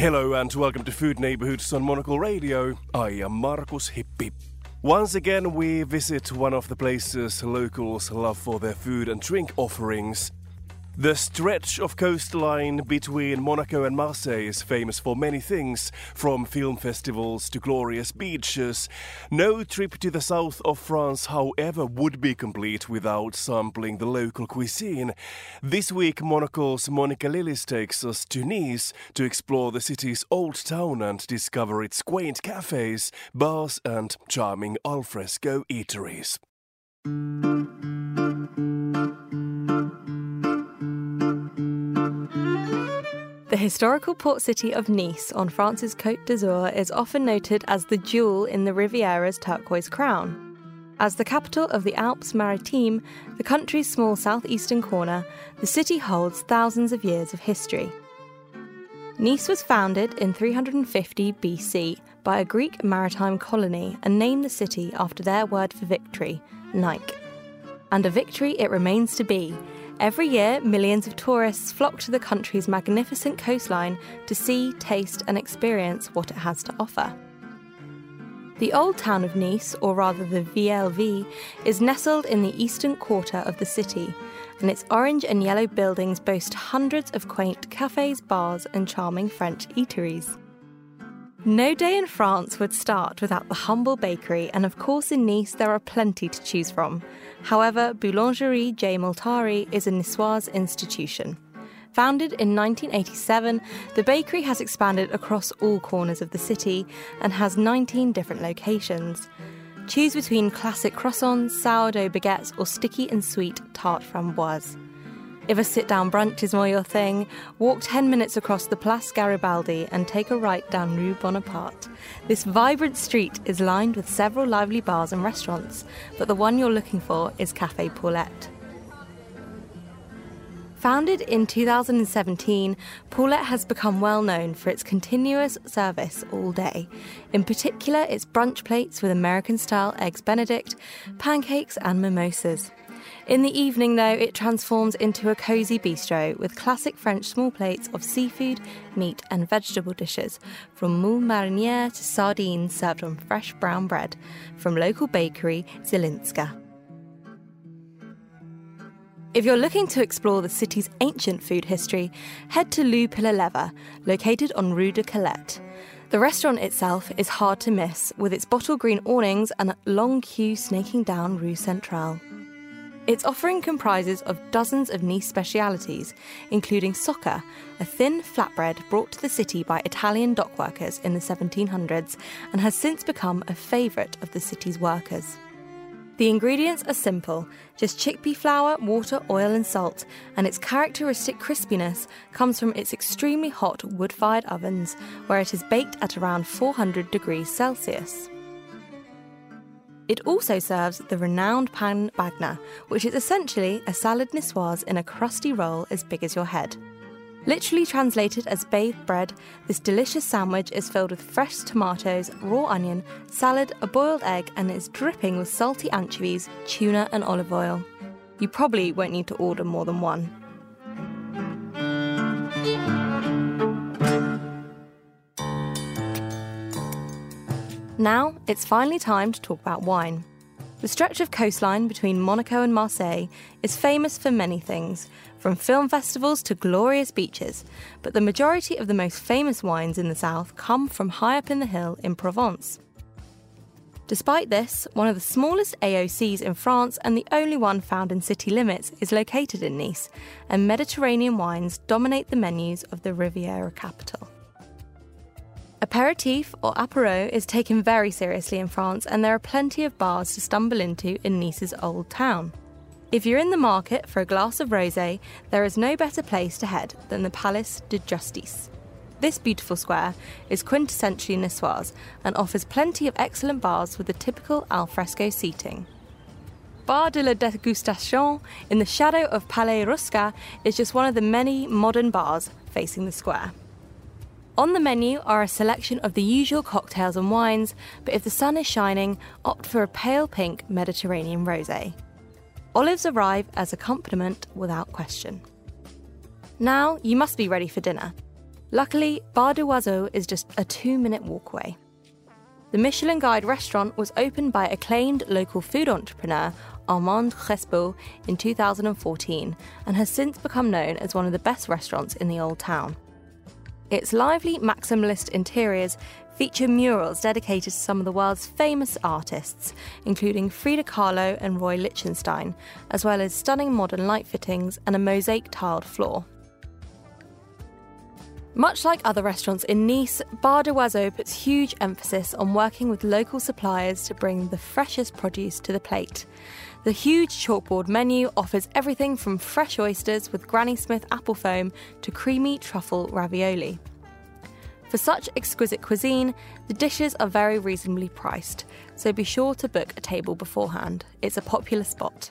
Hello and welcome to Food Neighborhoods on Monocle Radio. I am Markus Hippi. Once again, we visit one of the places locals love for their food and drink offerings. The stretch of coastline between Monaco and Marseille is famous for many things, from film festivals to glorious beaches. No trip to the south of France, however, would be complete without sampling the local cuisine. This week, Monocle's Monica Lillis takes us to Nice to explore the city's old town and discover its quaint cafes, bars, and charming alfresco eateries. Historical port city of Nice on France's Côte d'Azur is often noted as the jewel in the Riviera's turquoise crown. As the capital of the Alpes Maritimes, the country's small southeastern corner, the city holds thousands of years of history. Nice was founded in 350 BC by a Greek maritime colony and named the city after their word for victory, Nike. And a victory it remains to be, Every year, millions of tourists flock to the country's magnificent coastline to see, taste, and experience what it has to offer. The old town of Nice, or rather the Vieille Ville, is nestled in the eastern quarter of the city, and its orange and yellow buildings boast hundreds of quaint cafes, bars, and charming French eateries. No day in France would start without the humble bakery, and of course, in Nice, there are plenty to choose from. However, Boulangerie J. Multari is a Niçoise institution. Founded in 1987, the bakery has expanded across all corners of the city and has 19 different locations. Choose between classic croissants, sourdough baguettes, or sticky and sweet tart framboise. If a sit down brunch is more your thing, walk 10 minutes across the Place Garibaldi and take a right down Rue Bonaparte. This vibrant street is lined with several lively bars and restaurants, but the one you're looking for is Café Paulette. Founded in 2017, Paulette has become well known for its continuous service all day. In particular, its brunch plates with American style eggs Benedict, pancakes, and mimosas. In the evening, though, it transforms into a cosy bistro with classic French small plates of seafood, meat, and vegetable dishes, from moule marinière to sardines served on fresh brown bread, from local bakery Zielinska. If you're looking to explore the city's ancient food history, head to Lou Pilha Leva, located on Rue de Collet. The restaurant itself is hard to miss, with its bottle green awnings and long queue snaking down Rue Centrale. Its offering comprises of dozens of niche specialities, including socca, a thin flatbread brought to the city by Italian dockworkers in the 1700s and has since become a favourite of the city's workers. The ingredients are simple just chickpea flour, water, oil, and salt, and its characteristic crispiness comes from its extremely hot wood fired ovens, where it is baked at around 400 degrees Celsius. It also serves the renowned pan bagne, which is essentially a salad niçoise in a crusty roll as big as your head. Literally translated as bathed bread, this delicious sandwich is filled with fresh tomatoes, raw onion, salad, a boiled egg, and is dripping with salty anchovies, tuna, and olive oil. You probably won't need to order more than one. Now, it's finally time to talk about wine. The stretch of coastline between Monaco and Marseille is famous for many things, from film festivals to glorious beaches, but the majority of the most famous wines in the south come from high up in the hill in Provence. Despite this, one of the smallest AOCs in France and the only one found in city limits is located in Nice, and Mediterranean wines dominate the menus of the Riviera capital. Aperitif or apéro is taken very seriously in France, and there are plenty of bars to stumble into in Nice's old town. If you're in the market for a glass of rosé, there is no better place to head than the Palais de Justice. This beautiful square is quintessentially Niçoise and offers plenty of excellent bars with the typical alfresco seating. Bar de la Dégustation, in the shadow of Palais Rusca, is just one of the many modern bars facing the square. On the menu are a selection of the usual cocktails and wines, but if the sun is shining, opt for a pale pink Mediterranean rosé. Olives arrive as accompaniment without question. Now you must be ready for dinner. Luckily, Bar des Oiseaux is just a two minute walk away. The Michelin Guide restaurant was opened by acclaimed local food entrepreneur Armand Crespo in 2014 and has since become known as one of the best restaurants in the Old Town. Its lively maximalist interiors feature murals dedicated to some of the world's famous artists, including Frida Kahlo and Roy Lichtenstein, as well as stunning modern light fittings and a mosaic tiled floor. Much like other restaurants in Nice, Bar des Oiseaux puts huge emphasis on working with local suppliers to bring the freshest produce to the plate. The huge chalkboard menu offers everything from fresh oysters with Granny Smith apple foam to creamy truffle ravioli. For such exquisite cuisine, the dishes are very reasonably priced, so be sure to book a table beforehand. It's a popular spot.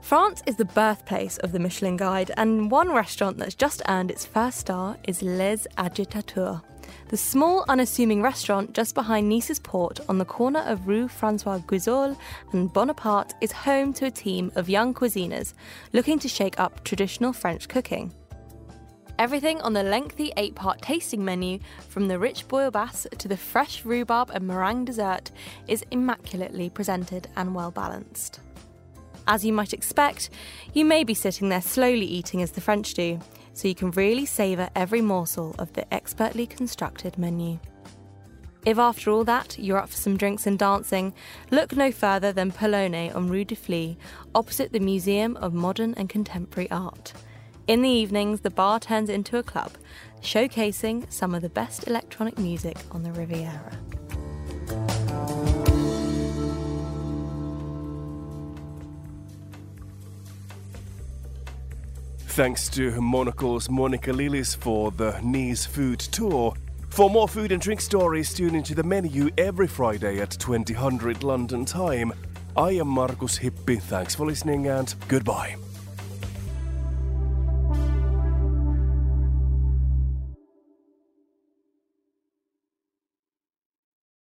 France is the birthplace of the Michelin Guide, and one restaurant that's just earned its first star is Les Agitateurs. The small, unassuming restaurant just behind Nice's port on the corner of Rue Francois Guizot and Bonaparte is home to a team of young cuisiners looking to shake up traditional French cooking. Everything on the lengthy eight part tasting menu, from the rich bouillabaisse to the fresh rhubarb and meringue dessert, is immaculately presented and well balanced. As you might expect, you may be sitting there slowly eating as the French do, so you can really savour every morsel of the expertly constructed menu. If after all that you're up for some drinks and dancing, look no further than Polone on Rue de Flys, opposite the Museum of Modern and Contemporary Art. In the evenings, the bar turns into a club, showcasing some of the best electronic music on the Riviera. Thanks to Monocle's Monica Lillis for the Nice food tour. For more food and drink stories, tune into the menu every Friday at 2000 London time. I am Markus Hippi. Thanks for listening and goodbye.